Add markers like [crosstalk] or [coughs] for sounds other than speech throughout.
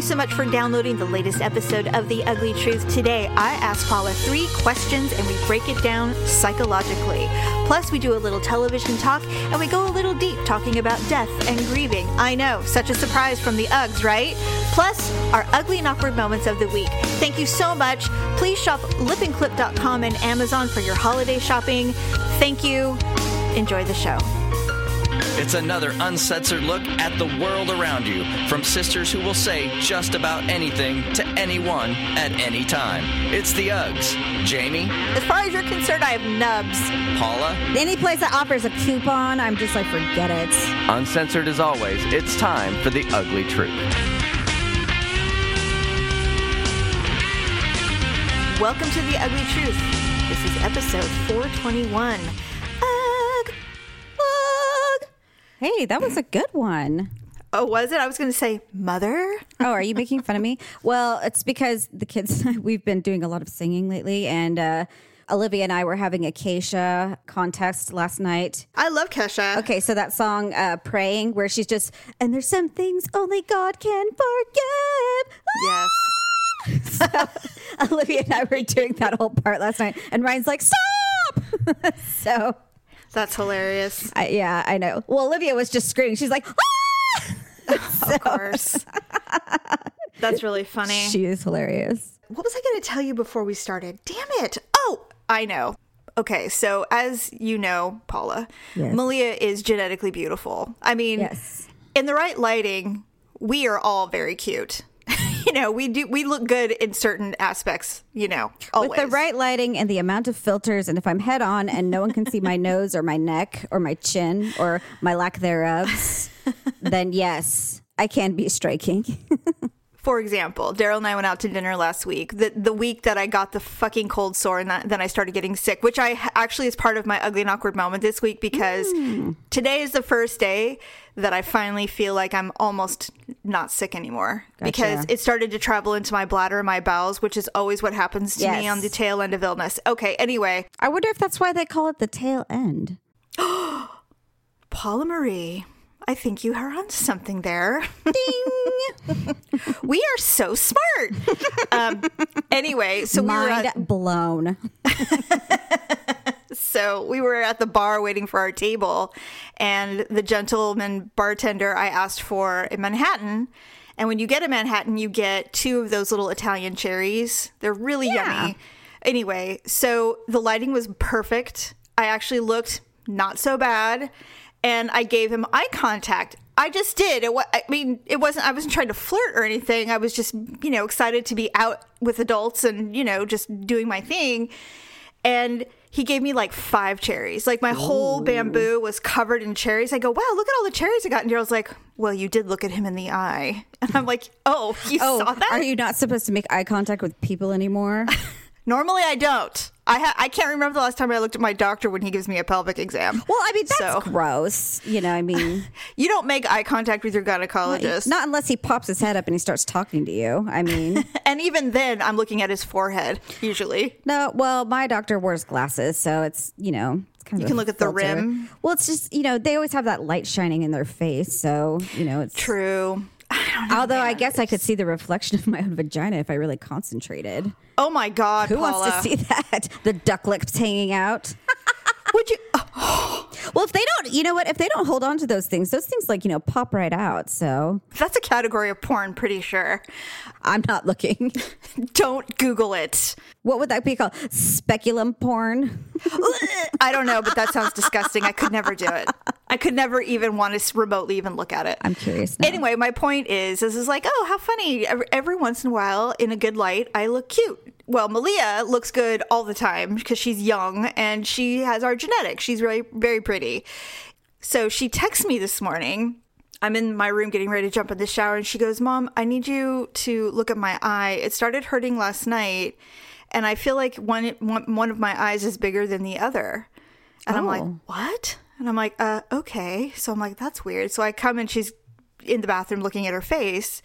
you so much for downloading the latest episode of The Ugly Truth. Today, I ask Paula three questions and we break it down psychologically. Plus, we do a little television talk and we go a little deep talking about death and grieving. I know, such a surprise from the Uggs, right? Plus, our ugly and awkward moments of the week. Thank you so much. Please shop lipandclip.com and Amazon for your holiday shopping. Thank you. Enjoy the show. It's another uncensored look at the world around you from sisters who will say just about anything to anyone at any time. It's the Uggs. Jamie, As far as you're concerned, I have nubs. Paula, Any place that offers a coupon, I'm just like, forget it. uncensored as always, it's time for the ugly truth. Welcome to The Ugly Truth. This is episode 421. Hey, that was a good one. Oh, was it? I was going to say, Mother? Oh, are you making fun of me? [laughs] Well, it's because the kids, [laughs] we've been doing a lot of singing lately, and uh, Olivia and I were having a Kesha contest last night. I love Kesha. Okay, so that song, uh, Praying, where she's just, and there's some things only God can forgive. Yes. [laughs] so Olivia and I were doing that whole part last night, and Ryan's like, stop! so, That's hilarious. I, yeah, I know. Well, Olivia was just screaming. She's like, ah! [laughs] Of [laughs] course. That's really funny. [laughs] She is hilarious. what was I going to tell you before we started? Damn it. Oh, I know. Okay, so as you know, Paula, Yes. Malia is genetically beautiful. I mean, Yes. in the right lighting, we are all very cute. [laughs] you know, we do we look good in certain aspects, you know, always. With the right lighting and the amount of filters, and if I'm head on and no one can see my [laughs] nose or my neck or my chin or my lack thereof, [laughs] then yes, I can be striking. For example, Daryl and I went out to dinner last week. The the week that I got the fucking cold sore and that, then I started getting sick, which I actually is part of my ugly and awkward moment this week because mm. today is the first day that I finally feel like I'm almost not sick anymore because it started to travel into my bladder and my bowels, which is always what happens to me on the tail end of illness. Okay, anyway, I wonder if that's why they call it the tail end. [gasps] Paula Marie, I think you are onto something there. [laughs] Ding! we are so smart. um, anyway, so we were at, blown. [laughs] so we were at the bar waiting for our table, and the gentleman bartender I asked for a Manhattan. And when you get a Manhattan, you get two of those little Italian cherries. They're really yummy. Anyway, so the lighting was perfect. I actually looked not so bad, and I gave him eye contact. I just did. It wa- I mean, it wasn't. I wasn't trying to flirt or anything. I was just, you know, excited to be out with adults and you know, just doing my thing and he gave me like five cherries. Like my whole bamboo was covered in cherries. I go, wow, look at all the cherries I got. And Daryl's like, well, you did look at him in the eye. And I'm like, oh, you Oh, saw that? are you not supposed to make eye contact with people anymore? [laughs] Normally I don't. I ha- I can't remember the last time I looked at my doctor when he gives me a pelvic exam. Well, I mean that's So- gross. You know, I mean, [laughs] You don't make eye contact with your gynecologist. not unless he pops his head up and he starts talking to you. I mean, [laughs] and even then, I'm looking at his forehead usually. no. Well, my doctor wears glasses, so it's you know. It's kind You of can look at the rim. Well, it's just you know they always have that light shining in their face, so you know it's True. I don't know. Although I guess I could see the reflection of my own vagina if I really concentrated. Oh my God, Who Paula. wants to see [laughs] that? The duck lips hanging out. [laughs] Would you? [gasps] Well, if they don't, you know what? If they don't hold on to those things, those things like you know pop right out. So That's a category of porn, pretty sure. I'm not looking. [laughs] Don't Google it. what would that be called? Speculum porn. I don't know, but that sounds disgusting. I could never do it. I could never even want to remotely even look at it. I'm curious. Now. Anyway, my point is, this is like, oh, how funny. Every, once in a while, in a good light, I look cute. Well, Malia looks good all the time because she's young and she has our genetics. She's really very pretty. So she texts me this morning. I'm in my room getting ready to jump in the shower, and she goes, Mom, I need you to look at my eye. It started hurting last night, and I feel like one, one, one of my eyes is bigger than the other. And I'm like, Oh. what? And I'm like, uh, okay. So I'm like, that's weird. So I come and she's in the bathroom looking at her face.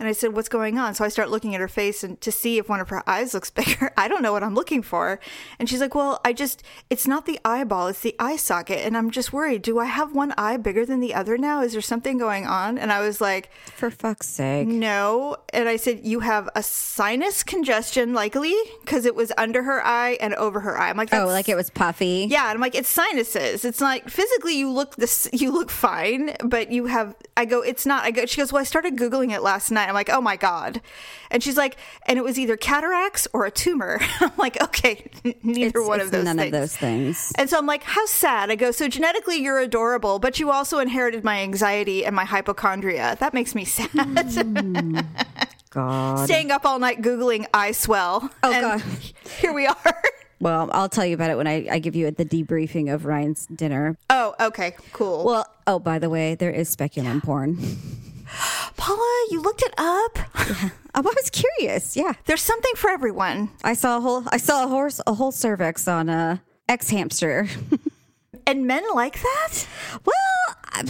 And I said, What's going on? So I start looking at her face and to see if one of her eyes looks [laughs] bigger. I don't know what I'm looking for. And she's like, Well, I just, it's not the eyeball, it's the eye socket. And I'm just worried. Do I have one eye bigger than the other now? Is there something going on? And I was like, For fuck's sake. No. And I said, You have a sinus congestion, likely, because it was under her eye and over her eye. I'm like, Oh, like it was puffy. yeah, and I'm like, it's sinuses. It's like physically you look this, you look fine, but you have. I go, it's not. I go. She goes, well, I started googling it last night. I'm like, oh my god, and she's like, and it was either cataracts or a tumor. [laughs] I'm like, okay, neither It's, one it's of those. none things. of those things. And so I'm like, how sad. I go, so genetically you're adorable, but you also inherited my anxiety and my hypochondria. That makes me [laughs] sad. Mm. God. Staying up all night googling eye swell. Oh, God. [laughs] Here we are. Well, I'll tell you about it when I, I give you the debriefing of Ryan's dinner. Oh, okay, cool. Well, oh, by the way, there is speculum porn. Paula, you looked it up. [laughs] I was curious. Yeah, There's something for everyone. I saw a whole I saw a horse a whole cervix on a xHamster. [laughs] And men like that? well, I-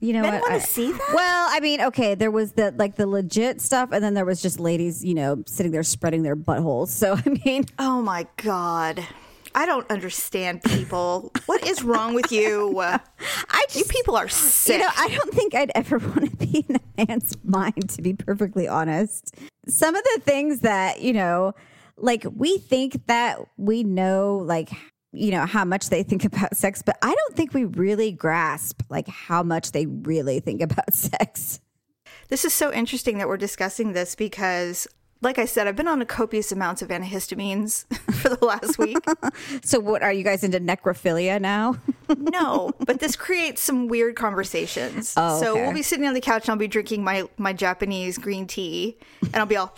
you know Men what? wanna I- see that? Well, I mean, okay, there was the like the legit stuff, and then there was just ladies, you know, sitting there spreading their buttholes. So [laughs] I mean, Oh my God. I don't understand people. what is wrong with you? I You just people are sick. You know, I don't think I'd ever [laughs] want to be in a man's mind, to be perfectly honest. Some of the things that, you know, like we think that we know, like, you know, how much they think about [laughs] sex, but I don't think we really grasp, like, how much they really think about [laughs] sex. this is so interesting that we're discussing this because, like I said, I've been on a copious amounts of antihistamines [laughs] for the last week. [laughs] So, what are you guys into necrophilia now? [laughs] no, but this creates some weird conversations. Oh, So okay. we'll be sitting on the couch and I'll be drinking my, my Japanese green tea and I'll be all,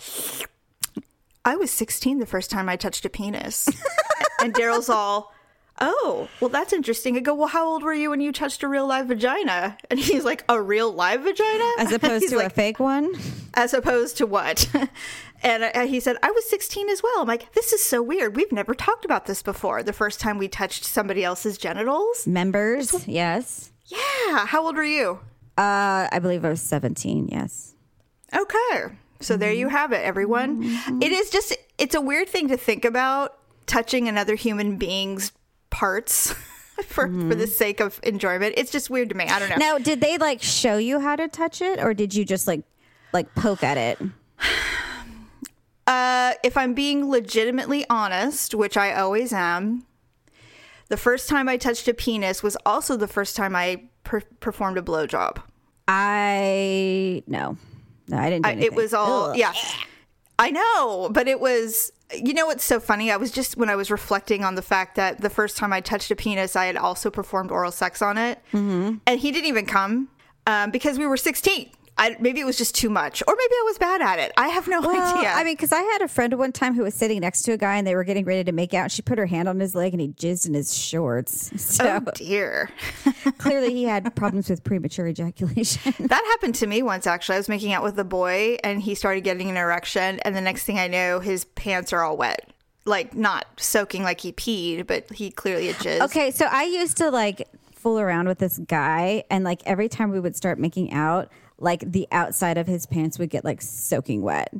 I was 16 the first time I touched a penis. and Daryl's all, Oh, well, that's interesting. I go, Well, how old were you when you touched a real live vagina? And he's like, A real live vagina? As opposed to a fake one? As opposed to what? And he said, I was 16 as well. I'm like, This is so weird. We've never talked about this before. The first time we touched somebody else's genitals. Members, yes. Yeah. How old were you? Uh, I believe I was 17, yes. Okay. So there you mm-hmm. have it, everyone. Mm-hmm. It is just, it's a weird thing to think about touching another human being's parts [laughs] for, for the mm-hmm. sake of enjoyment. It's just weird to me. I don't know. Now, did they like show you how to touch it or did you just like like poke at it? [sighs] [sighs] [sighs] Uh, if I'm being legitimately honest, which I always am, the first time I touched a penis was also the first time I per- performed a blowjob. I no. No, I didn't do I, it was all Ugh. yeah i know but it was you know what's so funny i was just when i was reflecting on the fact that the first time i touched a penis i had also performed oral sex on it mm-hmm. and he didn't even come um, because we were 16 I, maybe it was just too much or maybe i was bad at it i have no Well, idea I mean, because I had a friend one time who was sitting next to a guy and they were getting ready to make out. And she put her hand on his leg and he jizzed in his shorts. [laughs] So oh dear [laughs] clearly he had problems with premature ejaculation. [laughs] that happened to me once actually i was making out with a boy and he started getting an erection and the next thing i know his pants are all wet like not soaking like he peed but he clearly had jizzed okay, so I used to like fool around with this guy, and like every time we would start making out, like the outside of his pants would get like soaking wet.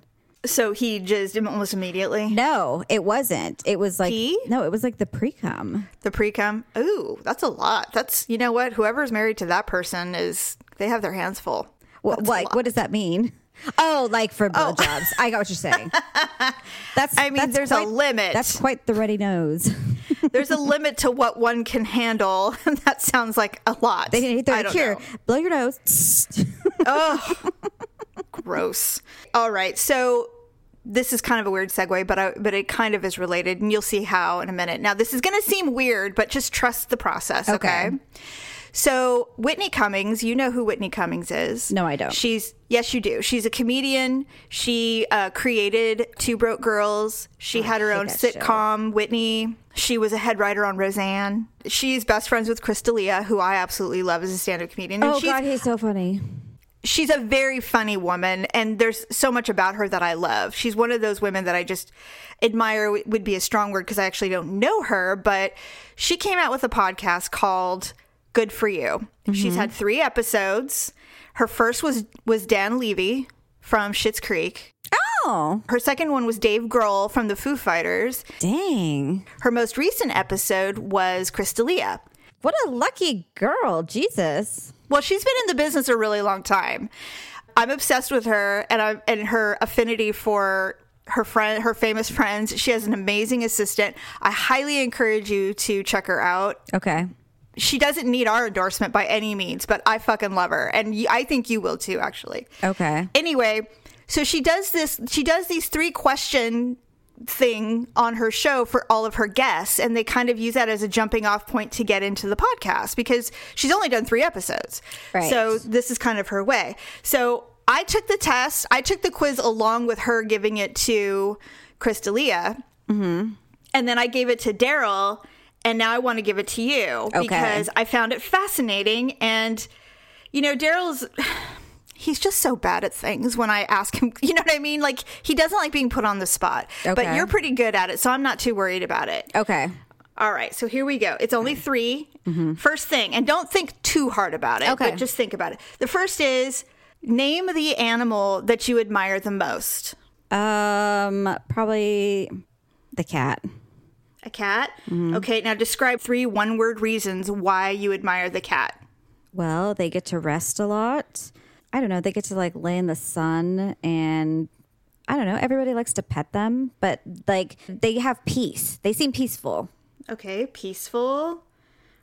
So he jizzed almost immediately. No, it wasn't. It was like Pee? no, it was like the pre cum. The pre cum. Ooh, that's a lot. That's you know what? Whoever's married to that person is they have their hands full. What, like, what does that mean? Oh, like for blowjobs. Oh. I got what you're saying. [laughs] That's. I mean, that's there's a limit. That's quite the ready nose. There's a limit to what one can handle, [laughs] and that sounds like a lot. They didn't. They're like, here, know. blow your nose. [laughs] Oh, gross. All right, so this is kind of a weird segue, but I, but it kind of is related, and you'll see how in a minute. Now, this is going to seem weird, but just trust the process, okay? Okay. So, Whitney Cummings, you know who Whitney Cummings is? No, I don't. She's yes, you do. She's a comedian. She uh, created Two Broke Girls. She had her own that show. sitcom, Whitney. She was a head writer on Roseanne. She's best friends with Chris D'Elia, who I absolutely love as a stand-up comedian. And oh she's, God, he's so funny. she's a very funny woman and there's so much about her that I love. She's one of those women that I just admire would be a strong word because I actually don't know her, but she came out with a podcast called Good for You. She's had mm-hmm. 3 episodes. Her first was was Dan Levy from Schitt's Creek. Oh, Her second one was Dave Grohl from the Foo Fighters. dang. Her most recent episode was Chris D'Elia. What a lucky girl. Jesus. Well, she's been in the business a really long time. I'm obsessed with her and I'm and her affinity for her friend her famous friends. She has an amazing assistant. I highly encourage you to check her out. Okay. She doesn't need our endorsement by any means, but I fucking love her and y- I think you will too actually. Okay. Anyway, so she does this she does these three question thing on her show for all of her guests and they kind of use that as a jumping off point to get into the podcast because she's only done 3 episodes. Right. So this is kind of her way. So I took the test, I took the quiz along with her giving it to Chris D'Elia. Mm-hmm. And then I gave it to Daryl and now I want to give it to you because I found it fascinating and you know Daryl's [sighs] he's just so bad at things when I ask him, [laughs] you know what I mean? Like he doesn't like being put on the spot. But you're pretty good at it, so I'm not too worried about it. Okay. All right, so here we go. It's only 3 First thing, and don't think too hard about it, Okay. but just think about it. The first is name the animal that you admire the most. Um, probably the cat. A cat? Mm-hmm. Okay, now describe three one word reasons why you admire the cat. Well, they get to rest a lot. I don't know. They get to like lay in the sun and I don't know. Everybody likes to pet them, but like they have peace. They seem peaceful. Okay, peaceful,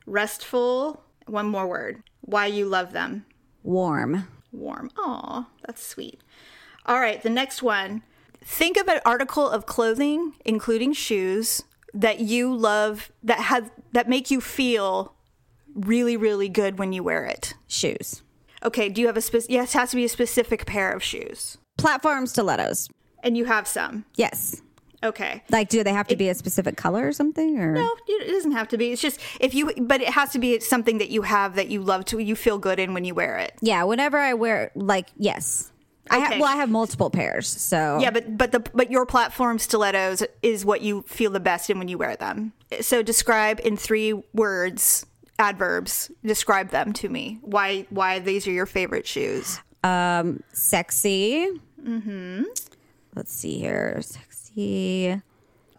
restful. One more word. Why you love them. Warm. Warm. Aw, that's sweet. All right, the next one. Think of an article of clothing, including shoes, that you love that have that make you feel really, really good when you wear it. Shoes. Okay, do you have a specific? Yes, it has to be a specific pair of shoes, Platform stilettos. and you have some. Yes. Okay. Like, do they have to be a specific color or something? Or No, it doesn't have to be. It's just if you, but it has to be something that you have that you love to, you feel good in when you wear it. yeah, whenever I wear, like, yes. I have. Well, I have multiple pairs, so Yeah, but but the but your platform stilettos is what you feel the best in when you wear them. So describe in three words, adverbs. Describe them to me. Why why these are your favorite shoes? um, sexy. Mm-hmm. Let's see here. Sexy,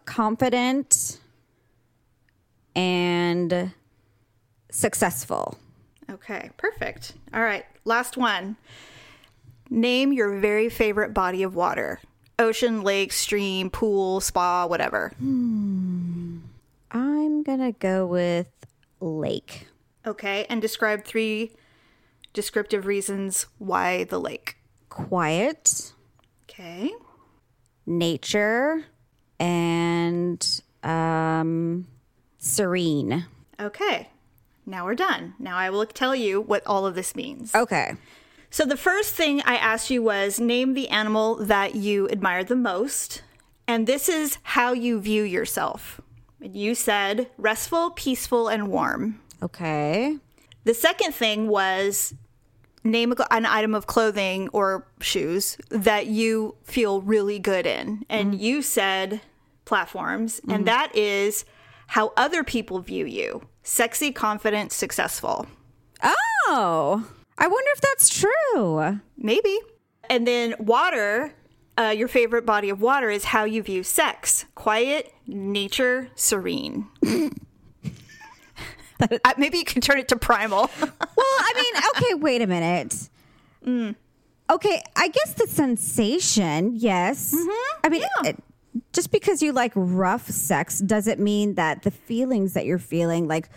confident, and successful. Okay, perfect. All right, last one. Name your very favorite body of water. Ocean, lake, stream, pool, spa, whatever. I'm gonna go with lake. Okay, and describe three descriptive reasons why the lake. Quiet, Okay. nature, and um, serene. Okay. Now we're done. Now I will tell you what all of this means. Okay. So the first thing I asked you was name the animal that you admire the most. And this is how you view yourself. And You said restful, peaceful, and warm. Okay. The second thing was name an item of clothing or shoes that you feel really good in. And mm-hmm. you said platforms. And mm-hmm. that is how other people view you sexy, confident, successful. Oh, I wonder if that's true. Maybe. And then water, uh, your favorite body of water is how you view sex quiet, nature, serene. Uh, maybe you can turn it to primal. [laughs] Well, I mean, okay, wait a minute. Okay, I guess the sensation, yes. I mean, it- just because you like rough sex doesn't mean that the feelings that you're feeling, like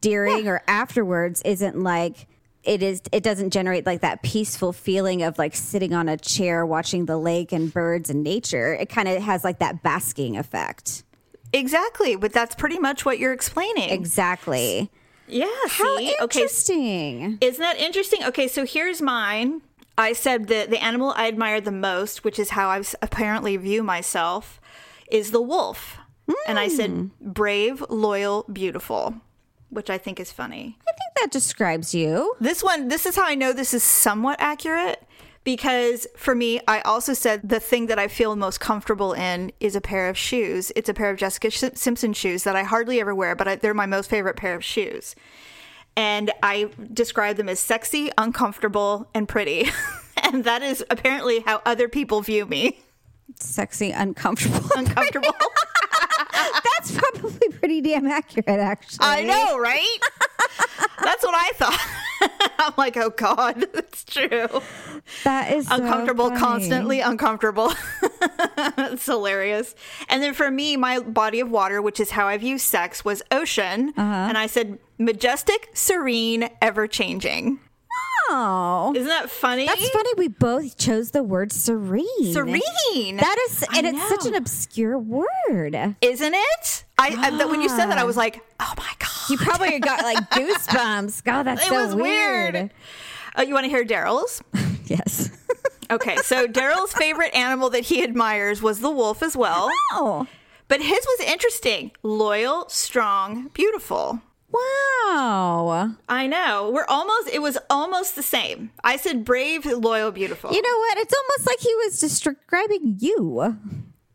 during or afterwards, isn't like it is. It doesn't generate like that peaceful feeling of like sitting on a chair watching the lake and birds and nature. It kind of has like that basking effect. exactly, but that's pretty much what you're explaining. Exactly. yeah. How see? Okay. interesting. Isn't that interesting? Okay, so here's mine. I said that the animal I admire the most, which is how I apparently view myself, is the wolf. And I said hmm. brave, loyal, beautiful, which I think is funny. I think that describes you. This one, this is how I know this is somewhat accurate because for me, I also said the thing that I feel most comfortable in is a pair of shoes. It's a pair of Jessica Sh- Simpson shoes that I hardly ever wear, but I, they're my most favorite pair of shoes. And I describe them as sexy, uncomfortable, and pretty. [laughs] and that is apparently how other people view me. Sexy, uncomfortable. Uncomfortable. [laughs] That's probably pretty damn accurate, actually. I know, right? [laughs] That's what I thought. [laughs] I'm like, oh God, [laughs] it's true. That is so uncomfortable, funny. constantly uncomfortable. it's hilarious. And then for me, my body of water, which is how I view sex, was ocean. Uh-huh. And I said majestic, serene, ever changing. Oh, Isn't that funny? that's funny. We both chose the word serene. Serene. That is, I and it's such an obscure word. Isn't it? I, I that when you said that, I was like, oh my God. You probably got like [laughs] goosebumps. God, that's it so was weird. Uh, you want to hear Daryl's? [laughs] Yes. [laughs] Okay, so Daryl's favorite animal that he admires was the wolf as well. oh, But his was interesting loyal, strong, beautiful. Wow. I know. We're almost, it was almost the same. I said brave, loyal, beautiful. You know what? It's almost like he was describing you.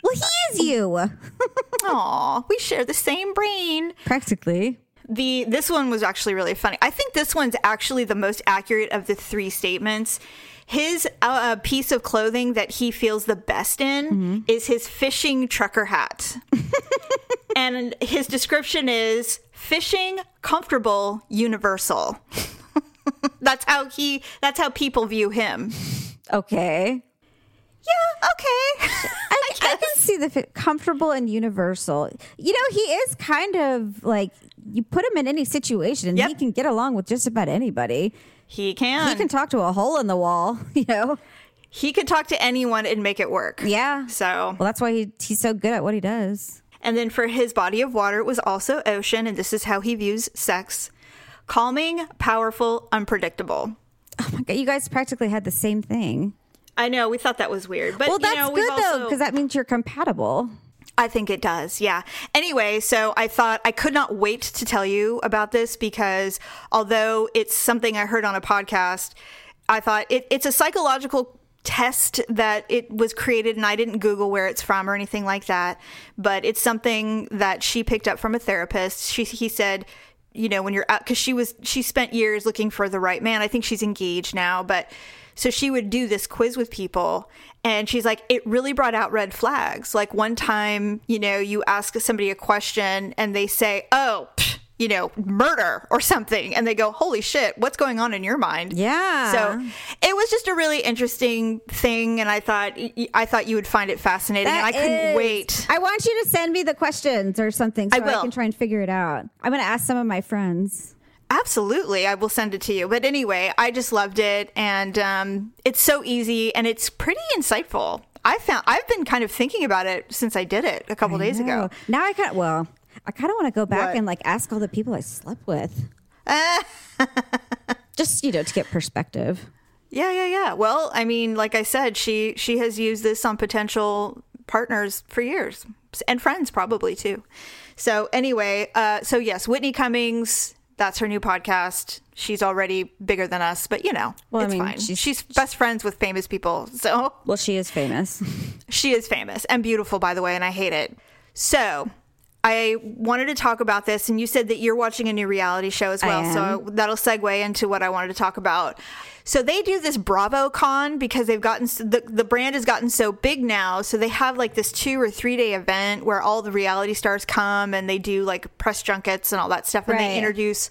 Well, he is you. [laughs] Aw, we share the same brain. Practically. The this one was actually really funny. I think this one's actually the most accurate of the three statements. His uh, piece of clothing that he feels the best in is his fishing trucker hat, [laughs] and his description is fishing, comfortable, universal. [laughs] that's how he. That's how people view him. Okay. Yeah. Okay. I, [laughs] I can see the fit, comfortable and universal. You know, he is kind of like you put him in any situation and Yep. he can get along with just about anybody. He can. He can talk to a hole in the wall, [laughs] you know? He could talk to anyone and make it work. Yeah. So Well, that's why he, he's so good at what he does. And then for his body of water, it was also ocean, and this is how he views sex calming, powerful, unpredictable. Oh my God, you guys practically had the same thing. I know, we thought that was weird. But Well, that's you know, good though, because that means you're compatible. I think it does, yeah. Anyway, so I thought I could not wait to tell you about this because although it's something I heard on a podcast, I thought it, it's a psychological test that it was created and I didn't Google where it's from or anything like that. But it's something that she picked up from a therapist. She he said, you know, when you're out because she was she spent years looking for the right man. I think she's engaged now, but so she would do this quiz with people and she's like it really brought out red flags like one time you know you ask somebody a question and they say oh pff, you know murder or something and they go holy shit what's going on in your mind Yeah. so it was just a really interesting thing and i thought i thought you would find it fascinating and i That couldn't is- wait I want you to send me the questions or something so I I, can try and figure it out. I'm going to ask some of my friends. Absolutely. I will send it to you. But anyway, I just loved it. And um, it's so easy and it's pretty insightful. I found I've been kind of thinking about it since I did it a couple days ago. Oh, Now I kind of, well, I kind of want to go back What? and like ask all the people I slept with. [laughs] Just, you know, to get perspective. Yeah, yeah, yeah. Well, I mean, like I said, she she has used this on potential partners for years and friends probably too. So anyway, uh, so yes, Whitney Cummings. That's her new podcast. She's already bigger than us, but you know, Well, I it's mean, fine. she's- she's best friends with famous people, so Well, she is famous. [laughs] She is famous and beautiful, by the way, and I hate it. So, I wanted to talk about this, and you said that you're watching a new reality show as well. So, that'll segue into what I wanted to talk about. So, they do this Bravo Con because they've gotten the, the brand has gotten so big now. So, they have like this two or three day event where all the reality stars come and they do like press junkets and all that stuff, and Right. they introduce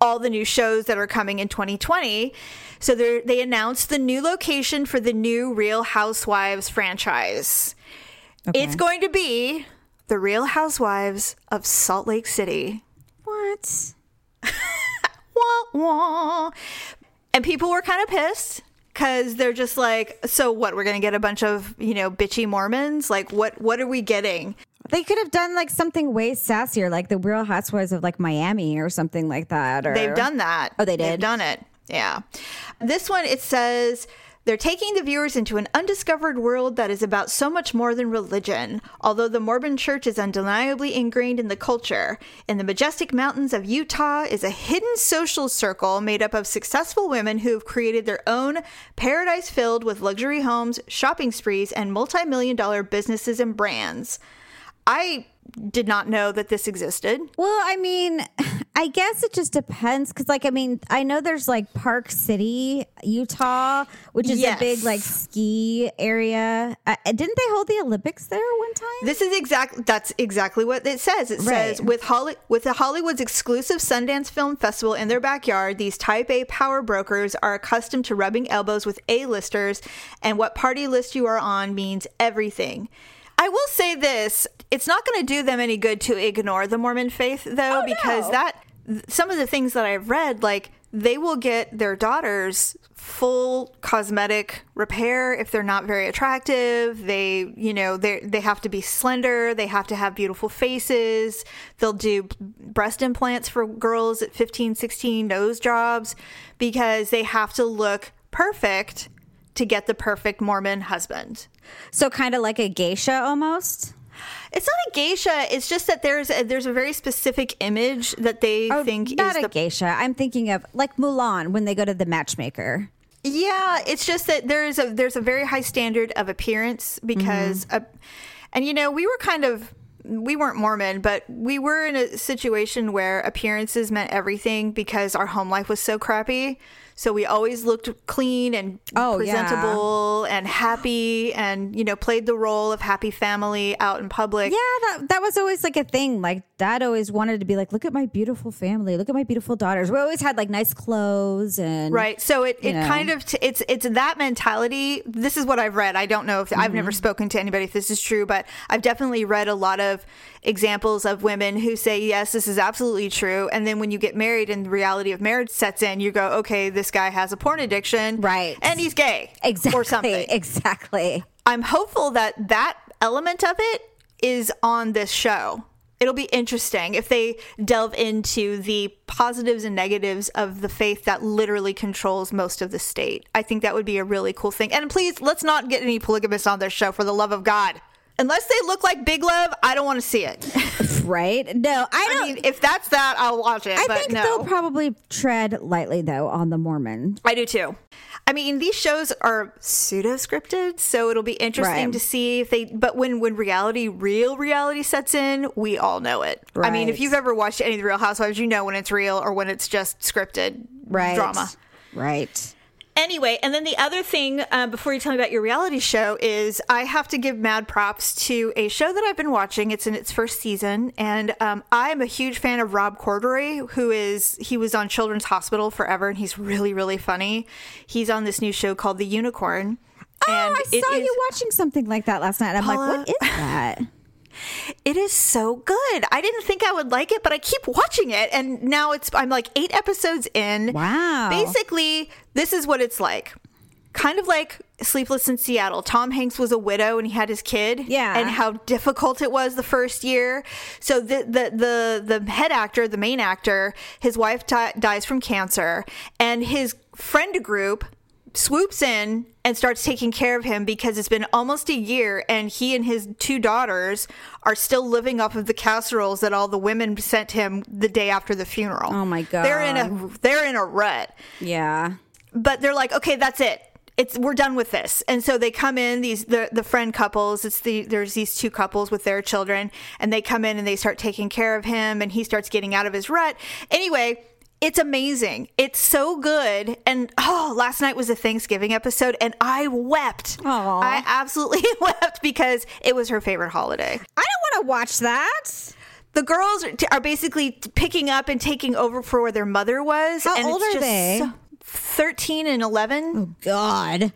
all the new shows that are coming in 2020. So they they announced the new location for the new Real Housewives franchise. It's going to be the Real Housewives of Salt Lake City. what? [laughs] Wah, wah. And people were kind of pissed because they're just like, so what? We're going to get a bunch of you know bitchy Mormons. Like, what? What are we getting? They could have done like something way sassier, like the Real Housewives of like Miami or something like that. Or They've done that. Oh, they did. They've done it. Yeah. This one, it says they're taking the viewers into an undiscovered world that is about so much more than religion. Although the Mormon church is undeniably ingrained in the culture, in the majestic mountains of Utah is a hidden social circle made up of successful women who have created their own paradise filled with luxury homes, shopping sprees, and multi million dollar businesses and brands. I did not know that this existed. Well, I mean, [laughs] I guess it just depends because, like, I mean, I know there's like Park City, Utah, which is Yes. a big like ski area. Uh, didn't they hold the Olympics there one time? This is exactly that's exactly what it says. It says with Holly with the Hollywood's exclusive Sundance Film Festival in their backyard, these Type A power brokers are accustomed to rubbing elbows with A-listers, and what party list you are on means everything. I will say this: it's not going to do them any good to ignore the Mormon faith, though, oh, because no. that some of the things that I've read, like they will get their daughters full cosmetic repair if they're not very attractive. They, you know, they they have to be slender. They have to have beautiful faces. They'll do breast implants for girls at 15, 16, nose jobs because they have to look perfect to get the perfect Mormon husband. So kind of like a geisha almost. It's not a geisha. It's just that there's a, there's a very specific image that they think Oh, not is a the geisha. I'm thinking of like Mulan when they go to the matchmaker. Yeah, it's just that there's a there's a very high standard of appearance because, uh, and you know, we were kind of we weren't Mormon, but we were in a situation where appearances meant everything because our home life was so crappy. So we always looked clean and Oh, yeah. presentable and happy, and you know, played the role of happy family out in public. Yeah, that that was always like a thing. Like dad always wanted to be like, look at my beautiful family, look at my beautiful daughters. We always had like nice clothes and Right. So it, it know. kind of t- it's it's that mentality. This is what I've read. I don't know if I've never mm-hmm. spoken to anybody if this is true, but I've definitely read a lot of examples of women who say yes, this is absolutely true. And then when you get married and the reality of marriage sets in, you go, okay, this guy has a porn addiction, Right. And he's gay, exactly or something. exactly. I'm hopeful that that element of it is on this show. It'll be interesting if they delve into the positives and negatives of the faith that literally controls most of the state. I think that would be a really cool thing. And please, let's not get any polygamists on this show for the love of God. Unless they look like Big Love, I don't want to see it. [laughs] Right? No, I I don't. mean, if that's that, I'll watch it. I think no. they'll probably tread lightly though on the Mormon. I do too. I mean, these shows are pseudo scripted, so it'll be interesting Right. to see if they. But when when reality, real reality sets in, we all know it. I mean, if you've ever watched any of the Real Housewives, you know when it's real or when it's just scripted Right. drama. Right. Anyway, and then the other thing uh, before you tell me about your reality show is I have to give mad props to a show that I've been watching. It's in its first season, and um, I'm a huge fan of Rob Corddry, who is he was on Children's Hospital forever, and he's really really funny. He's on this new show called The Unicorn. Oh, and I saw is- you watching something like that last night. I'm Paula- like, what is that? [laughs] It is so good. I didn't think I would like it, but I keep watching it, and now it's I'm like eight episodes in. Wow. Basically, this is what it's like. Kind of like Sleepless in Seattle. Tom Hanks was a widow and he had his kid. Yeah. And how difficult it was the first year. So the the the, the head actor, the main actor, his wife di- dies from cancer, and his friend group swoops in and starts taking care of him because it's been almost a year and he and his two daughters are still living off of the casseroles that all the women sent him the day after the funeral. Oh my god. They're in a they're in a rut. Yeah. But they're like, "Okay, that's it. It's we're done with this." And so they come in these the the friend couples, it's the there's these two couples with their children and they come in and they start taking care of him and he starts getting out of his rut. Anyway, it's amazing. It's so good. And oh, last night was a Thanksgiving episode and I wept. Aw. I absolutely [laughs] wept because it was her favorite holiday. I don't want to watch that. The girls are, are basically picking up and taking over for where their mother was. How and old are just they? so- 13 and 11. Oh, God.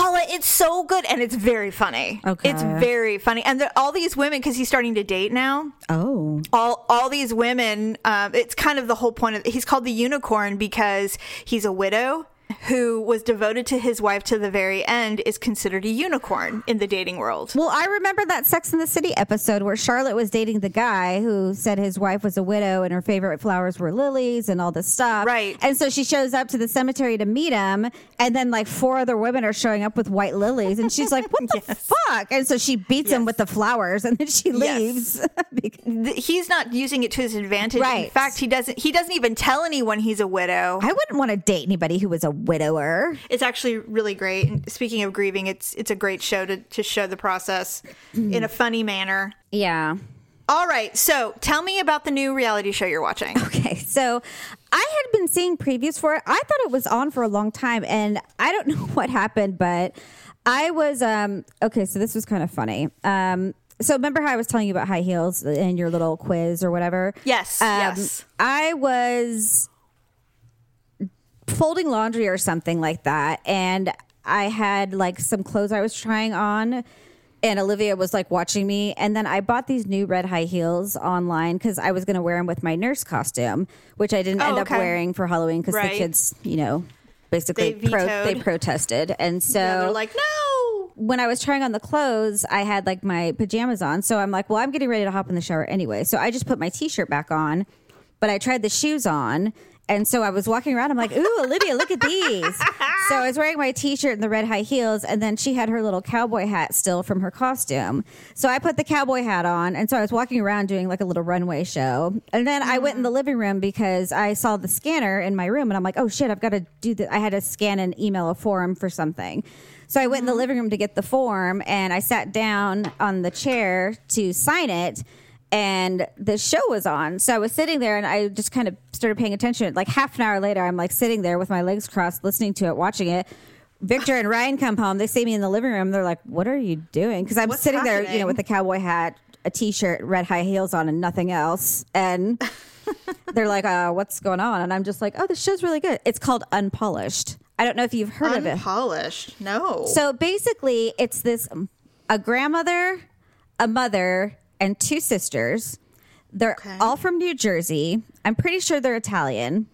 Paula, it's so good and it's very funny. Okay. It's very funny. And the, all these women, because he's starting to date now, Oh. all all these women, um, it's kind of the whole point of he's called the unicorn because he's a widow who was devoted to his wife to the very end is considered a unicorn in the dating world. Well, I remember that Sex in the City episode where Charlotte was dating the guy who said his wife was a widow and her favorite flowers were lilies and all this stuff. Right. And so she shows up to the cemetery to meet him, and then like four other women are showing up with white lilies, and she's like, "What [laughs] the fuck?" And so she beats him with the flowers, and then she Yes. leaves. [laughs] Because- He's not using it to his advantage. In fact, he doesn't. He doesn't even tell anyone he's a widow. I wouldn't want to date anybody who was a widower. It's actually really great. And speaking of grieving, it's it's a great show to to show the process in a funny manner. Yeah. All right. So tell me about the new reality show you're watching. [laughs] Okay, so I had been seeing previews for it. I thought it was on for a long time, and I don't [laughs] know what happened, but I was um okay. So this was kind of funny. Um, so remember how I was telling you about high heels in your little quiz or whatever? Yes, Um, yes. I was folding laundry or something like that, and I had like some clothes I was trying on. And Olivia was like watching me, and then I bought these new red high heels online because I was going to wear them with my nurse costume, which I didn't Oh, end okay. up wearing for Halloween because Right. the kids, you know, basically They pro- they protested, and so Yeah, they're like, no. when I was trying on the clothes, I had like my pajamas on. So I'm like, well, I'm getting ready to hop in the shower anyway. So I just put my t shirt back on, but I tried the shoes on. And so I was walking around. I'm like, ooh, Olivia, look at these. so I was wearing my t shirt and the red high heels. And then she had her little cowboy hat still from her costume. So I put the cowboy hat on. And so I was walking around doing like a little runway show. And then I went in the living room because I saw the scanner in my room. And I'm like, oh shit, I've got to do that. I had to scan and email a form for something. So I went in the mm-hmm. living room to get the form and I sat down on the chair to sign it and the show was on. So I was sitting there and I just kind of started paying attention. Like half an hour later, I'm like sitting there with my legs crossed, listening to it, watching it. Victor and Ryan come home. They see me in the living room. They're like, "What are you doing?" Because I'm What's sitting there, you know, with the cowboy hat, a t-shirt, red high heels on, and nothing else. And [laughs] they're like, uh, "What's going on?" And I'm just like, "Oh, this show's really good. It's called Unpolished. I don't know if you've heard of it. Unpolished. No. So basically, it's this a grandmother, a mother, and two sisters. They're Okay. all from New Jersey. I'm pretty sure they're Italian,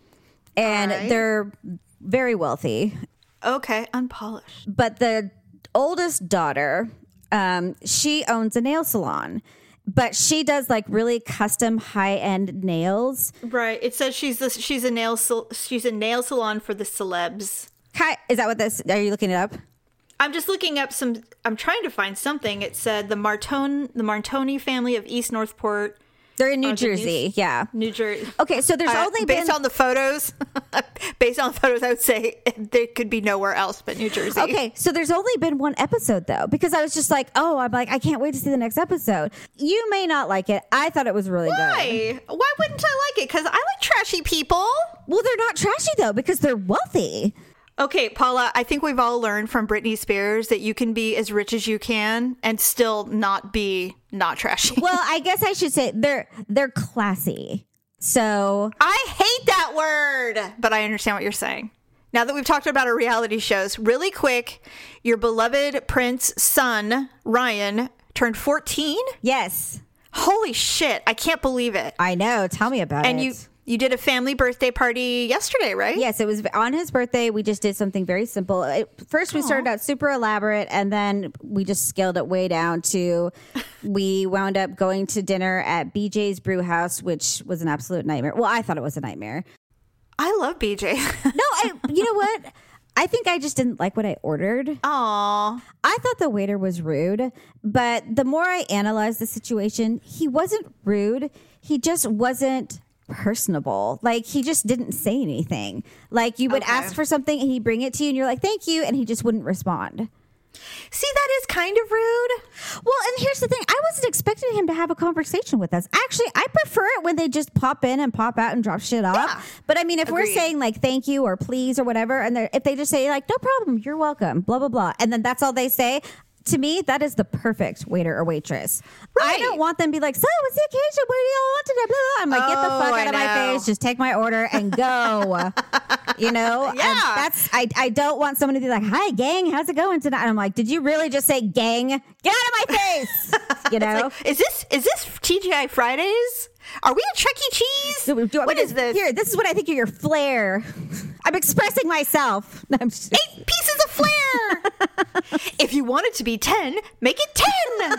and right. they're very wealthy. okay, unpolished. But the oldest daughter, um, she owns a nail salon, but she does like really custom high end nails. Right. It says she's the she's a nail she's a nail salon for the celebs. Ki- Is that what this? Are you looking it up? I'm just looking up some. I'm trying to find something. It said the Martone, the Martoni family of East Northport, They're in New Are the news- Jersey. Yeah. New Jersey. Okay, so there's uh, only based been on the photos, [laughs] based on the photos, I would say there could be nowhere else but New Jersey. Okay, so there's only been one episode though, because I was just like, oh, I'm like, I can't wait to see the next episode. You may not like it. I thought it was really good. Why? Why wouldn't I like it? Because I like trashy people. Well, they're not trashy though, because they're wealthy. Okay, Paula, I think we've all learned from Britney Spears that you can be as rich as you can and still not be not trashy. [laughs] Well, I guess I should say they're they're classy. So I hate that word, but I understand what you're saying. Now that we've talked about our reality shows, really quick, your beloved Prince son, Ryan, turned 14. yes, Holy shit, I can't believe it. I know. Tell me about And it. And you you did a family birthday party yesterday, right? Yes, it was on his birthday. We just did something very simple. It, first, we started out super elaborate, and then we just scaled it way down to [laughs] we wound up going to dinner at BJ's Brew House, which was an absolute nightmare. Well, I thought it was a nightmare. I love BJ. [laughs] No, I. You know what? I think I just didn't like what I ordered. Aw. I thought the waiter was rude, but the more I analyzed the situation, he wasn't rude. He just wasn't personable. Like he just didn't say anything. Like you would Okay. ask for something and he'd bring it to you and you're like, "Thank you," and he just wouldn't respond. See, that is kind of rude. Well, and here's the thing. I wasn't expecting him to have a conversation with us. Actually, I prefer it when they just pop in and pop out and drop shit off. Yeah. But I mean, if we're saying like thank you or please or whatever, and if they just say like no problem, you're welcome, blah blah blah, and then that's all they say. To me, that is the perfect waiter or waitress. I don't want them to be like, "So, what's the occasion? What do you want today?" I'm like, "Get the Oh, fuck out of my face! Just take my order and go." [laughs] you know? And Yeah. that's I. I don't want someone to be like, "Hi, gang, how's it going tonight?" And I'm like, "Did you really just say gang? Get out of my face!" [laughs] you know? Is this is this TGI Fridays? Are we at Chuck E. Cheese? Do- do what me this? Here, this is what I think of your flair. [laughs] I'm expressing myself. [laughs] I'm just- Eight pieces of flair. [laughs] if you want it to be ten, make it ten.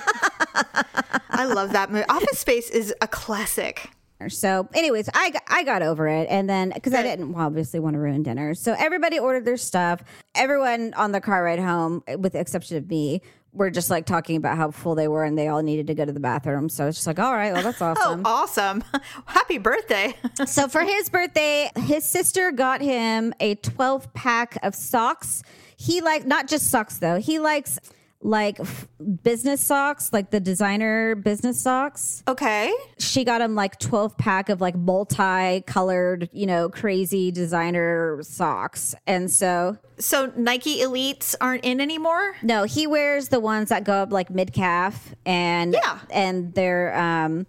I love that movie. Office Space is a classic. So, anyways, I I got over it, and then because I didn't obviously want to ruin dinner, so everybody ordered their stuff. Everyone on the car ride home, with the exception of me, were just like talking about how full they were, and they all needed to go to the bathroom. So it's just like, all right, well, that's awesome. [laughs] Oh, awesome. [laughs] Happy birthday. [laughs] So for his birthday, his sister got him a 12 pack of socks. He like not just socks though. He likes like f- business socks, like the designer business socks. Okay. She got him like 12 pack of like multi-colored, you know, crazy designer socks. And so So Nike Elites aren't in anymore? no, he wears the ones that go up like mid calf and Yeah. and they're um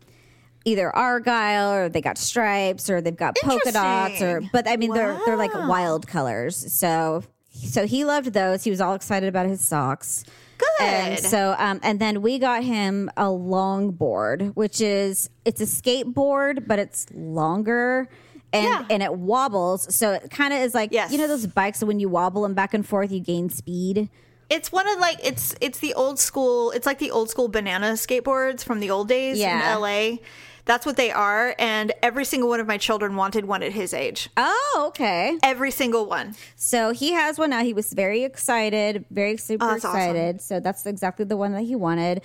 either argyle or they got stripes or they've got polka dots or but I mean they're they're like wild colors. So so he loved those. He was all excited about his socks. Good. And so, um, and then we got him a longboard, which is it's a skateboard, but it's longer and Yeah. and it wobbles. So it kind of is like Yes. you know those bikes that when you wobble them back and forth, you gain speed. It's one of like it's it's the old school. It's like the old school banana skateboards from the old days Yeah. in LA. That's what they are, and every single one of my children wanted one at his age. Oh, okay. Every single one. So he has one now. He was very excited, very super Oh, that's awesome. excited. So that's exactly the one that he wanted.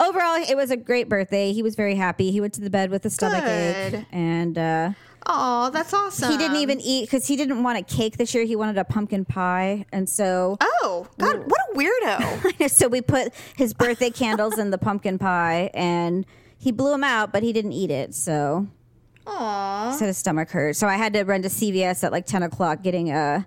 Overall, it was a great birthday. He was very happy. He went to the bed with a stomach ache, and uh, Oh, that's awesome. he didn't even eat because he didn't want a cake this year. He wanted a pumpkin pie, and so Oh God, what a weirdo! [laughs] so we put his birthday candles in the pumpkin pie, and he blew him out, but he didn't eat it. So Aw. said his stomach hurt. So I had to run to CVS at like ten o'clock getting a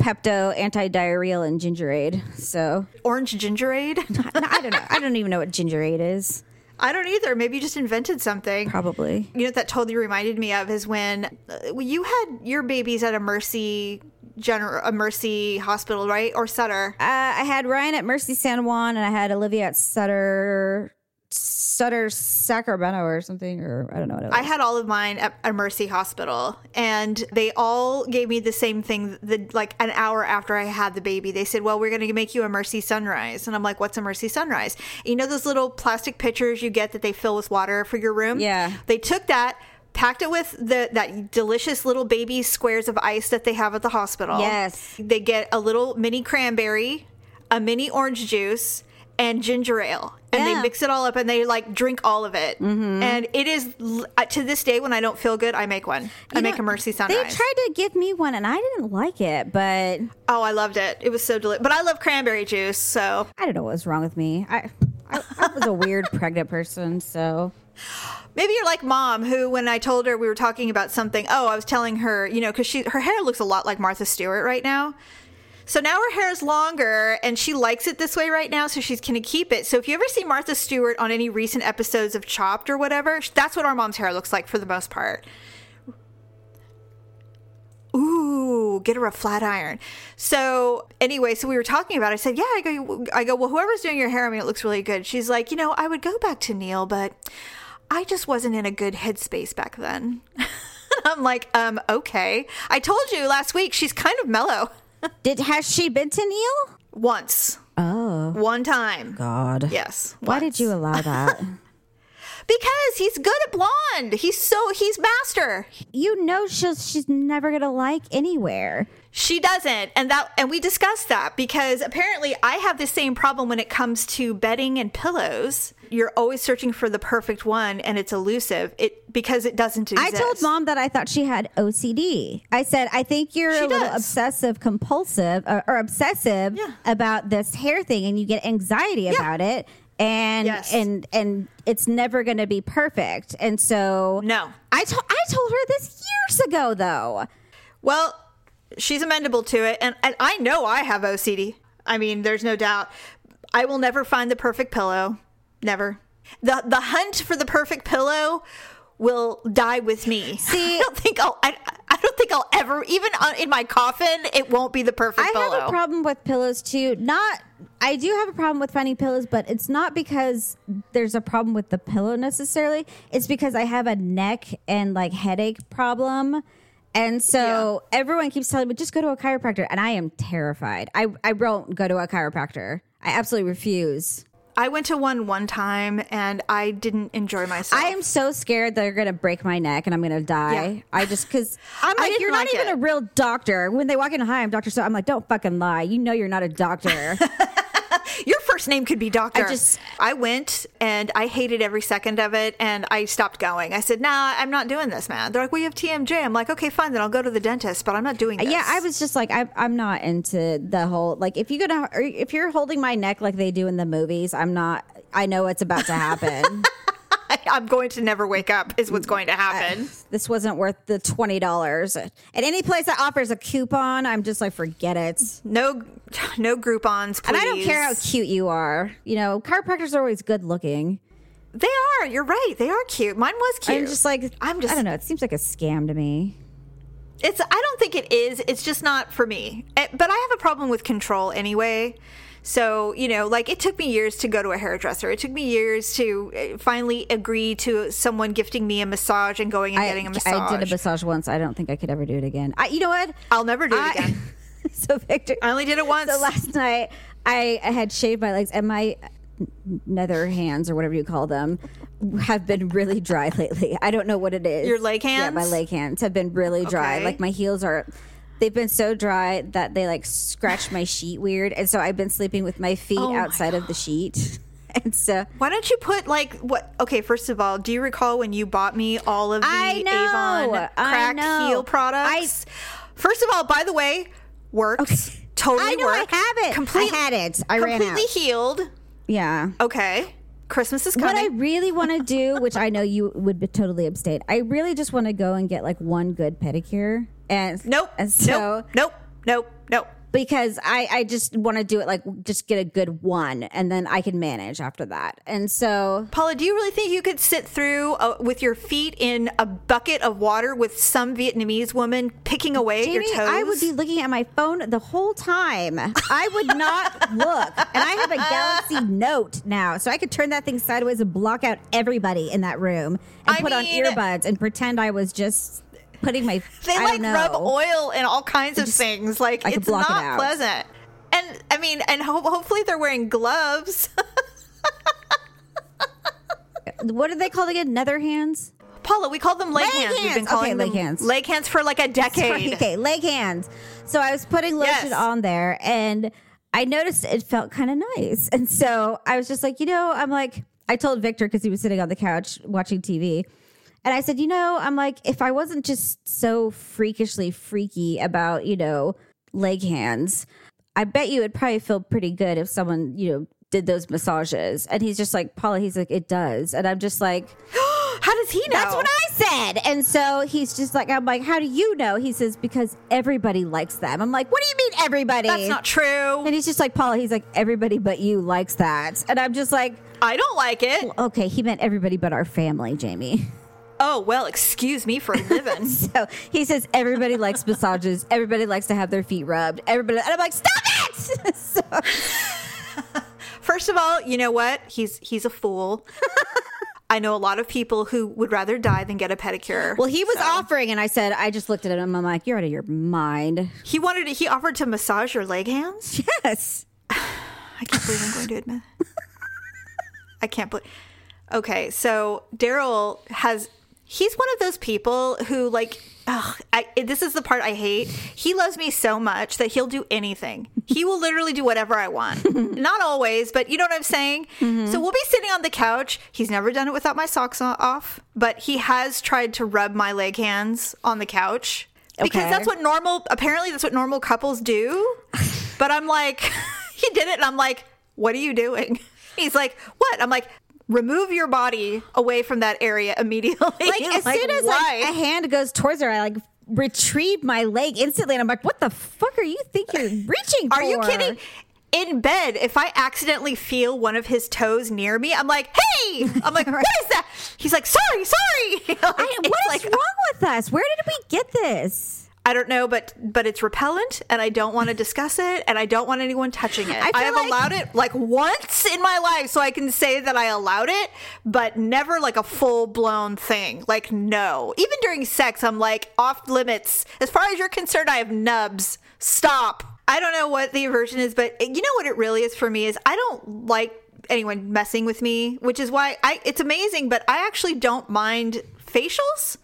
Pepto anti-diarrheal and gingerade. So Orange gingerade? [laughs] I don't know. I don't even know what gingerade is. I don't either. Maybe you just invented something. Probably. You know what that totally reminded me of is when uh, you had your babies at a Mercy general a Mercy hospital, right? Or Sutter. Uh, I had Ryan at Mercy San Juan, and I had Olivia at Sutter, Sutter Sacramento or something, or I don't know what it was. I had all of mine at a Mercy hospital, and they all gave me the same thing. The like an hour after I had the baby, they said, "Well, we're going to make you a Mercy Sunrise," and I'm like, "What's a Mercy Sunrise?" you know those little plastic pitchers you get that they fill with water for your room? Yeah. They took that. Packed it with the that delicious little baby squares of ice that they have at the hospital. Yes. They get a little mini cranberry, a mini orange juice, and ginger ale. And Yeah. they mix it all up and they like drink all of it. And it is uh, to this day when I don't feel good, I make one. I You make a Mercy sunrise. They tried to give me one, and I didn't like it, but oh, I loved it. It was so delicious. But I love cranberry juice, so I don't know what was wrong with me. I, I, I was a weird [laughs] pregnant person, so maybe you're like mom, who when I told her we were talking about something, oh, I was telling her, you know, because she her hair looks a lot like Martha Stewart right now. So now her hair is longer and she likes it this way right now, so she's gonna keep it. So if you ever see Martha Stewart on any recent episodes of Chopped or whatever, that's what our mom's hair looks like for the most part. Ooh, get her a flat iron. So anyway, so we were talking about. It. I said, "Yeah." I go. I go. Well, whoever's doing your hair, I mean, it looks really good. She's like, you know, I would go back to Neil, but I just wasn't in a good headspace back then. [laughs] I'm like, um, okay. I told you last week she's kind of mellow. Did has she been to Neil? Once, Oh one time. God! Yes. Why did you allow that? [laughs] Because he's good at blonde. He's so he's master. you know she's she's never gonna like anywhere. She doesn't, and that and we discussed that because apparently I have the same problem when it comes to bedding and pillows. You're always searching for the perfect one, and it's elusive. It because it doesn't exist. I told mom that I thought she had OCD. I said, I think you're She a little does. obsessive compulsive or, or obsessive Yeah. about this hair thing and you get anxiety about it. And Yes. and and it's never going to be perfect. And so No. I told I told her this years ago though. Well, she's amendable to it, and, and I know I have OCD. I mean, there's no doubt. I will never find the perfect pillow. Never. the The hunt for the perfect pillow will die with me. See- [laughs] I don't think I'll. I, I don't think I'll ever, even uh, in my coffin, it won't be the perfect I pillow. I have a problem with pillows too. Not I do have a problem with finding pillows, but it's not because there's a problem with the pillow necessarily. It's because I have a neck and like headache problem. And so everyone keeps telling me just go to a chiropractor and I am terrified. I I won't go to a chiropractor. I absolutely refuse. I went to one one time and I didn't enjoy myself. I am so scared they're going to break my neck and I'm going to die. Yeah. I just because [laughs] I'm like, you're not like even it. a real doctor. When they walk in, hi, I'm Doctor. So I'm like, don't fucking lie. You know you're not a doctor. [laughs] Last name could be Doctor. I just- I went and I hated every second of it, and I stopped going. I said, "Nah, I'm not doing this, man." They're like, "We have TMJ." I'm like, "Okay, fine, then I'll go to the dentist, but I'm not doing this." Yeah, I was just like, I, I'm not into the whole like if you're gonna if you're holding my neck like they do in the movies, I'm not. I know what's about to happen. [laughs] [laughs] I'm going to never wake up. Is what's going to happen. this wasn't worth the twenty dollars. At any place that offers a coupon, I'm just like, forget it. no, no Groupons, please. And I don't care how cute you are. You know, chiropractors are always good looking. they are. You're right. They are cute. Mine was cute. I'm just like, I'm just. I don't know. It seems like a scam to me. It's. I don't think it is. It's just not for me. Eh, But I have a problem with control anyway. So you know, like it took me years to go to a hairdresser. It took me years to eh, finally agree to someone gifting me a massage and going and I, getting a massage. I did a massage once. I don't think I could ever do it again. I, you know what? I'll never do it again. [laughs] so Victor, I only did it once. So last night I, I had shaved my legs and my nether hands or whatever you call them have been really dry [laughs] lately. I don't know what it is. Your leg hands? Yeah, my leg hands have been really dry. Okay. Like my heels are they've been so dry that they like scratch my sheet weird and so I've been sleeping with my feet Oh my outside of the sheet. [laughs] And so Why don't you put like what? Okay, first of all, do you recall when you bought me all of the I know, Avon I crack know. heel products? first of all, by the way, works. Totally I know works. I have it. Complete- I had it. I ran out. completely healed. yeah. Okay, Christmas is coming. What. I really want to [laughs] do, which I know you would be totally abstain, I really just want to go and get like one good pedicure. And nope. And so nope. Nope. Nope. Nope. because I I just want to do it like just get a good one, and then I can manage after that. And so Paula, do you really think you could sit through uh, with your feet in a bucket of water with some Vietnamese woman picking away at your toes? I would be looking at my phone the whole time. I would not [laughs] look. And I have a Galaxy [laughs] Note now, so I could turn that thing sideways and block out everybody in that room and I put on earbuds and pretend I was just putting my. They I like rub oil and all kinds of things. Like I it's block it not pleasant. And I mean, and ho- hopefully they're wearing gloves. [laughs] What are they called again? Nether hands. Paula, we call them leg, Leg hands. We've been calling Okay, them leg hands. leg hands for like a [laughs] decade. okay, leg hands. So I was putting lotion Yes. on there and I noticed it felt kind of nice. And so I was just like, you know, I'm like, I told Victor because he was sitting on the couch watching TV. And I said, you know, I'm like, if I wasn't just so freakishly freaky about, you know, leg hands, I bet you it'd probably feel pretty good if someone, you know, did those massages. And he's just like, Paula, he's like, it does. And I'm just like, [gasps] How does he know? that's what I said. And so he's just like, I'm like, how do you know? He says, because everybody likes them. I'm like, what do you mean everybody? That's not true. And he's just like, Paula, he's like, everybody but you likes that. And I'm just like, I don't like it. okay, he meant everybody but our family, Jamie. [laughs] Oh well, excuse me for living. [laughs] So he says, everybody likes massages. Everybody likes to have their feet rubbed. Everybody, and I'm like, stop it. [laughs] so, First of all, you know what? He's he's a fool. I know a lot of people who would rather die than get a pedicure. well, he was So- offering, and I said, I just looked at him. I'm like, you're out of your mind. He wanted to, he offered to massage your leg hands. [laughs] Yes. I can't believe I'm going to admit. I can't believe. Okay, so Daryl has. He's one of those people who like. Ugh, I, this is the part I hate. He loves me so much that he'll do anything. He will literally do whatever I want. [laughs] Not always, but you know what I'm saying? Mm-hmm. So we'll be sitting on the couch. He's never done it without my socks off, but he has tried to rub my leg hands on the couch. Because Okay. that's what normal, apparently, that's what normal couples do. [laughs] But I'm like, [laughs] he did it, and I'm like, what are you doing? He's like, what? I'm like, remove your body away from that area immediately. like [laughs] as soon as like, a hand goes towards her, I like retrieve my leg instantly, and I'm like, "What the fuck are you think you're [laughs] reaching are you kidding? In bed, if I accidentally feel one of his toes near me, I'm like, hey! I'm like, [laughs] what is that? He's like, sorry, sorry. Like, I, what is like, wrong with us? Where did we get this? I don't know, but but it's repellent, and I don't want to discuss it, and I don't want anyone touching it. I I, have like- allowed it like once in my life, so I can say that I allowed it, but never like a full blown thing. Like no, even during sex, I'm like off limits. As far as you're concerned, I have nubs. Stop. I don't know what the aversion is, but you know what it really is for me is I don't like anyone messing with me, which is why I it's amazing, but I actually don't mind facials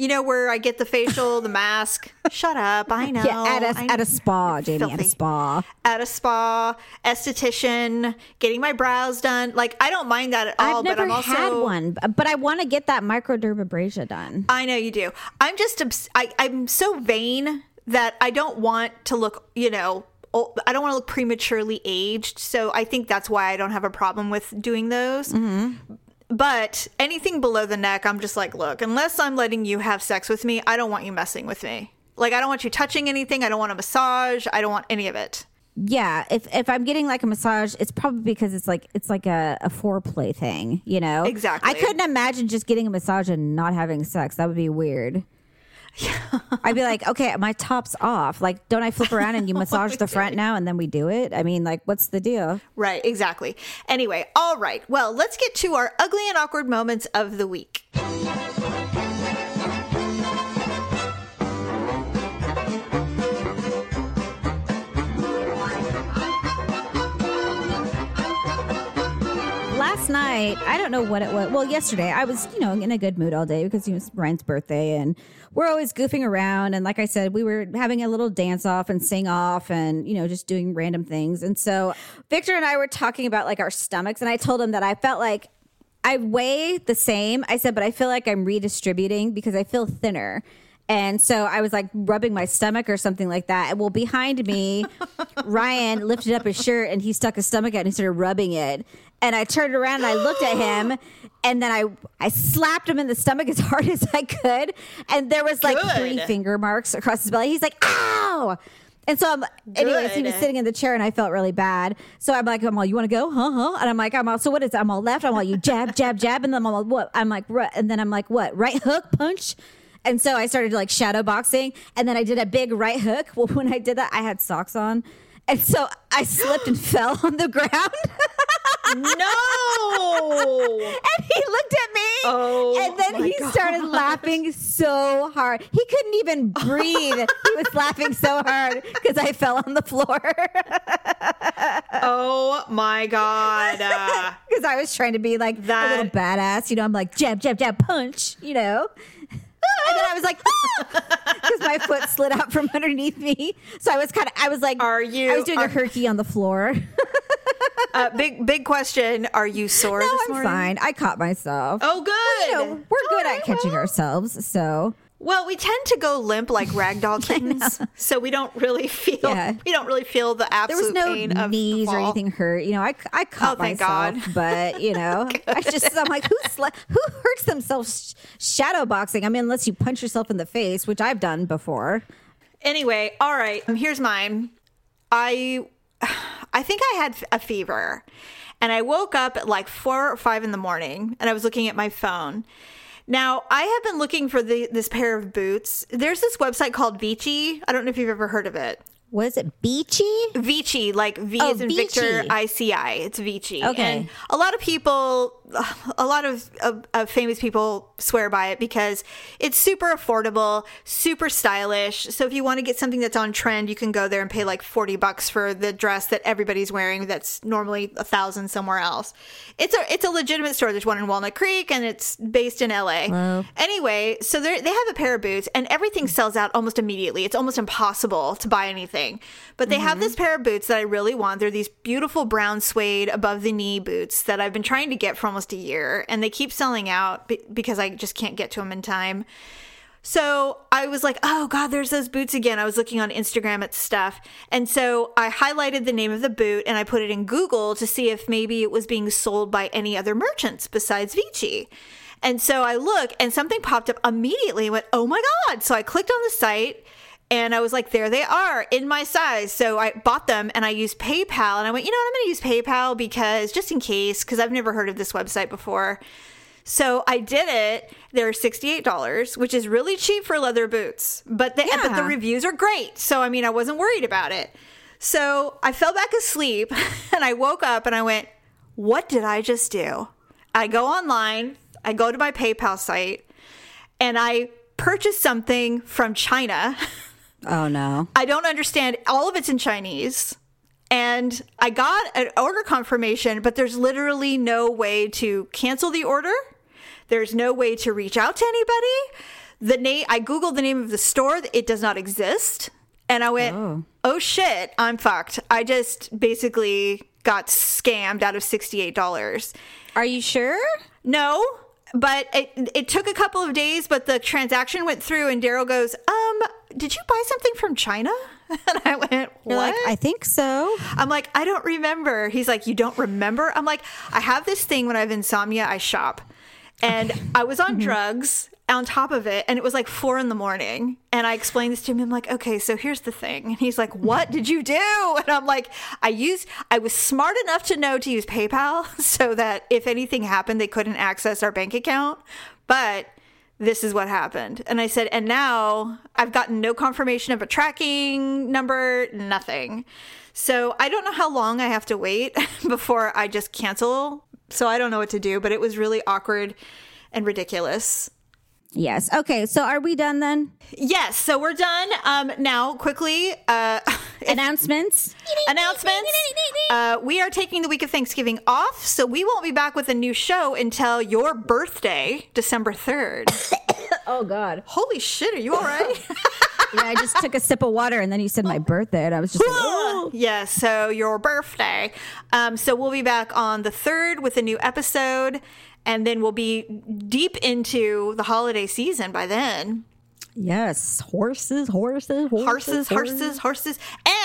You know where I get the facial, the mask. [laughs] Shut up! I know. Yeah, at a at a spa, Jamie, at a spa. at a spa, esthetician, getting my brows done. Like I don't mind that at all. I've never but I'm also had one, but I want to get that microdermabrasion done. I know you do. I'm just obs- I, I'm so vain that I don't want to look. You know. I don't want to look prematurely aged, so I think that's why I don't have a problem with doing those. Mm-hmm. But anything below the neck, I'm just like, look, unless I'm letting you have sex with me, I don't want you messing with me. Like, I don't want you touching anything. I don't want a massage. I don't want any of it. Yeah, if if I'm getting like a massage, it's probably because it's like it's like a, a foreplay thing, you know. Exactly. I couldn't imagine just getting a massage and not having sex. That would be weird. [laughs] I'd be like, okay, my top's off. Like, don't I flip around and you [laughs] oh massage the front now and then we do it? I mean, like, what's the deal? Right, exactly. Anyway, all right. Well, let's get to our ugly and awkward moments of the week. Night, I don't know what it was. Well, yesterday, I was, you know, in a good mood all day because it was Ryan's birthday and we're always goofing around. And like I said, we were having a little dance off and sing off and, you know, just doing random things. And so Victor and I were talking about like our stomachs. And I told him that I felt like I weigh the same. I said, but I feel like I'm redistributing because I feel thinner. And so I was like rubbing my stomach or something like that. And well, behind me, [laughs] Ryan lifted up his shirt and he stuck his stomach out and he started rubbing it. And I turned around and I looked at him [gasps] and then I, I slapped him in the stomach as [laughs] hard as I could. And there was like Good. three finger marks across his belly. He's like, ow. And so I'm, anyways, he was sitting in the chair and I felt really bad. So I'm like, I'm all, you want to go? Huh? Huh? And I'm like, I'm all, so what is, it? I'm all left. I'm all, you jab, jab, jab. And then I'm all, what? I'm like, right. And then I'm like, what? Right hook, punch. And so I started like shadow boxing. And then I did a big right hook. [laughs] Well, when I did that, I had socks on. And so I slipped and [laughs] fell on the ground. No! [laughs] And he looked at me. Oh, and then he started laughing so hard. He couldn't even [laughs] breathe. he was laughing so hard because I fell on the floor. [laughs] oh my god. Uh, Because I was trying to be like That- a little badass. You know, I'm like jab, jab, jab, punch, you know. And then I was like, because my foot slid out from underneath me. So I was kind of, I was like, Are you- I was doing are- a herky on the floor. [laughs] uh, big big question. Are you sore no, this I'm morning? fine. I caught myself. Oh good. You know, we're good at catching ourselves. So Well, we tend to go limp like ragdoll [laughs] kittens, so we don't really feel Yeah. we don't really feel the there absolute was no pain of the knees or anything hurt. You know, I, I caught Oh, thank myself, God. but you know, [laughs] I just I'm like, who sla- who hurts themselves sh- shadow boxing? I mean, unless you punch yourself in the face, which I've done before. Anyway, all right. Here's mine. I I think I had a fever, and I woke up at like four or five in the morning, and I was looking at my phone. Now I have been looking for the, this pair of boots. There's this website called Vici. I don't know if you've ever heard of it. Was it beachy? Vici, like V Oh, is in Victor, I C I. It's Vici. Okay. And a lot of people, a lot of, of, of famous people swear by it because it's super affordable, super stylish. So if you want to get something that's on trend, you can go there and pay like 40 bucks for the dress that everybody's wearing that's normally a thousand somewhere else. It's a, it's a legitimate store. There's one in Walnut Creek and it's based in LA. Anyway, so they have a pair of boots and everything sells out almost immediately. It's almost impossible to buy anything. But they have mm-hmm. this pair of boots that I really want. They're these beautiful brown suede above the knee boots that I've been trying to get for almost a year and they keep selling out be- because I just can't get to them in time. So I was like, oh God, there's those boots again. I was looking on Instagram at stuff. And so I highlighted the name of the boot and I put it in Google to see if maybe it was being sold by any other merchants besides Vici. And so I look and something popped up immediately and went, oh my God. So I clicked on the site and I was like, there they are in my size. So I bought them and I used PayPal. And I went, you know what? I'm going to use PayPal because just in case, because I've never heard of this website before. So I did it. They're $68, which is really cheap for leather boots. But the, but the reviews are great. So I mean, I wasn't worried about it. So I fell back asleep [laughs] and I woke up and I went, what did I just do? I go online, I go to my PayPal site, and I purchased something from China. [laughs] Oh no. I don't understand. All of it's in Chinese. And I got an order confirmation, but there's literally no way to cancel the order. There's no way to reach out to anybody. the name I googled the name of the store, it does not exist. And I went, Oh. "Oh shit, I'm fucked." I just basically got scammed out of $68. Are you sure? No, but it it took a couple of days, but the transaction went through, and Daryl goes, "Um, did you buy something from China?" [laughs] And I went, "What?" like, I think so. I'm like, "I don't remember." He's like, "You don't remember?" I'm like, "I have this thing when I have insomnia, I shop." And I was on mm-hmm. drugs on top of it, and it was like four in the morning. And I explained this to him. I'm like, okay, so here's the thing. And he's like, what did you do? [laughs] And I'm like, I used, I was smart enough to know to use PayPal [laughs] so that if anything happened, they couldn't access our bank account. But this is what happened. And I said, and now I've gotten no confirmation of a tracking number, nothing. So I don't know how long I have to wait [laughs] before I just cancel. So I don't know what to do, but it was really awkward and ridiculous. Yes. Okay. So are we done then? Yes, so we're done. Um, now, quickly, uh, [laughs] Announcements. announcements. Uh, we are taking the week of Thanksgiving off, so we won't be back with a new show until your birthday, December 3rd. [coughs] Oh God. Holy shit, are you all right? [laughs] Yeah, I just took a sip of water and then you said my birthday and I was just like, oh. yeah, so your birthday. Um, so we'll be back on the 3rd with a new episode, and then we'll be deep into the holiday season by then. Yes. Horses, horses, horses, Horses, horses, horses.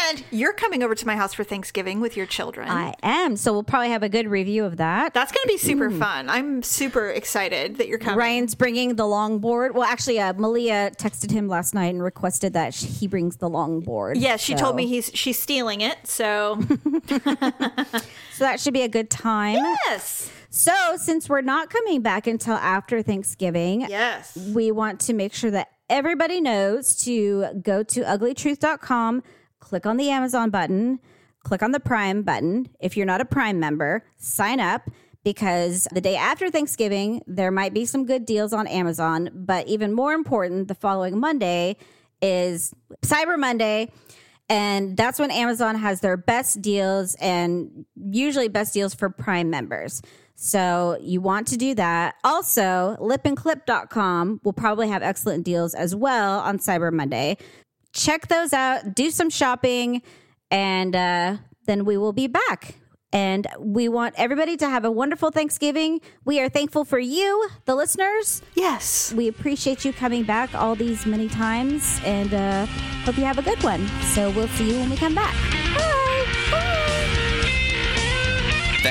And you're coming over to my house for Thanksgiving with your children. I am. So we'll probably have a good review of that. That's going to be super fun. I'm super excited that you're coming. Ryan's bringing the longboard. Well, actually, uh, Malia texted him last night and requested that he brings the longboard. Yeah, she So- told me he's she's stealing it. So [laughs] [laughs] So that should be a good time. yes, So, since we're not coming back until after Thanksgiving, yes, we want to make sure that everybody knows to go to uglytruth.com, click on the Amazon button, click on the Prime button. If you're not a Prime member, sign up because the day after Thanksgiving, there might be some good deals on Amazon. But even more important, the following Monday is Cyber Monday. And that's when Amazon has their best deals and usually best deals for Prime members. So you want to do that. Also, lipandclip.com will probably have excellent deals as well on Cyber Monday. Check those out, do some shopping, and uh, then we will be back. And we want everybody to have a wonderful Thanksgiving. We are thankful for you, the listeners. yes. We appreciate you coming back all these many times and uh, hope you have a good one. So we'll see you when we come back. Bye.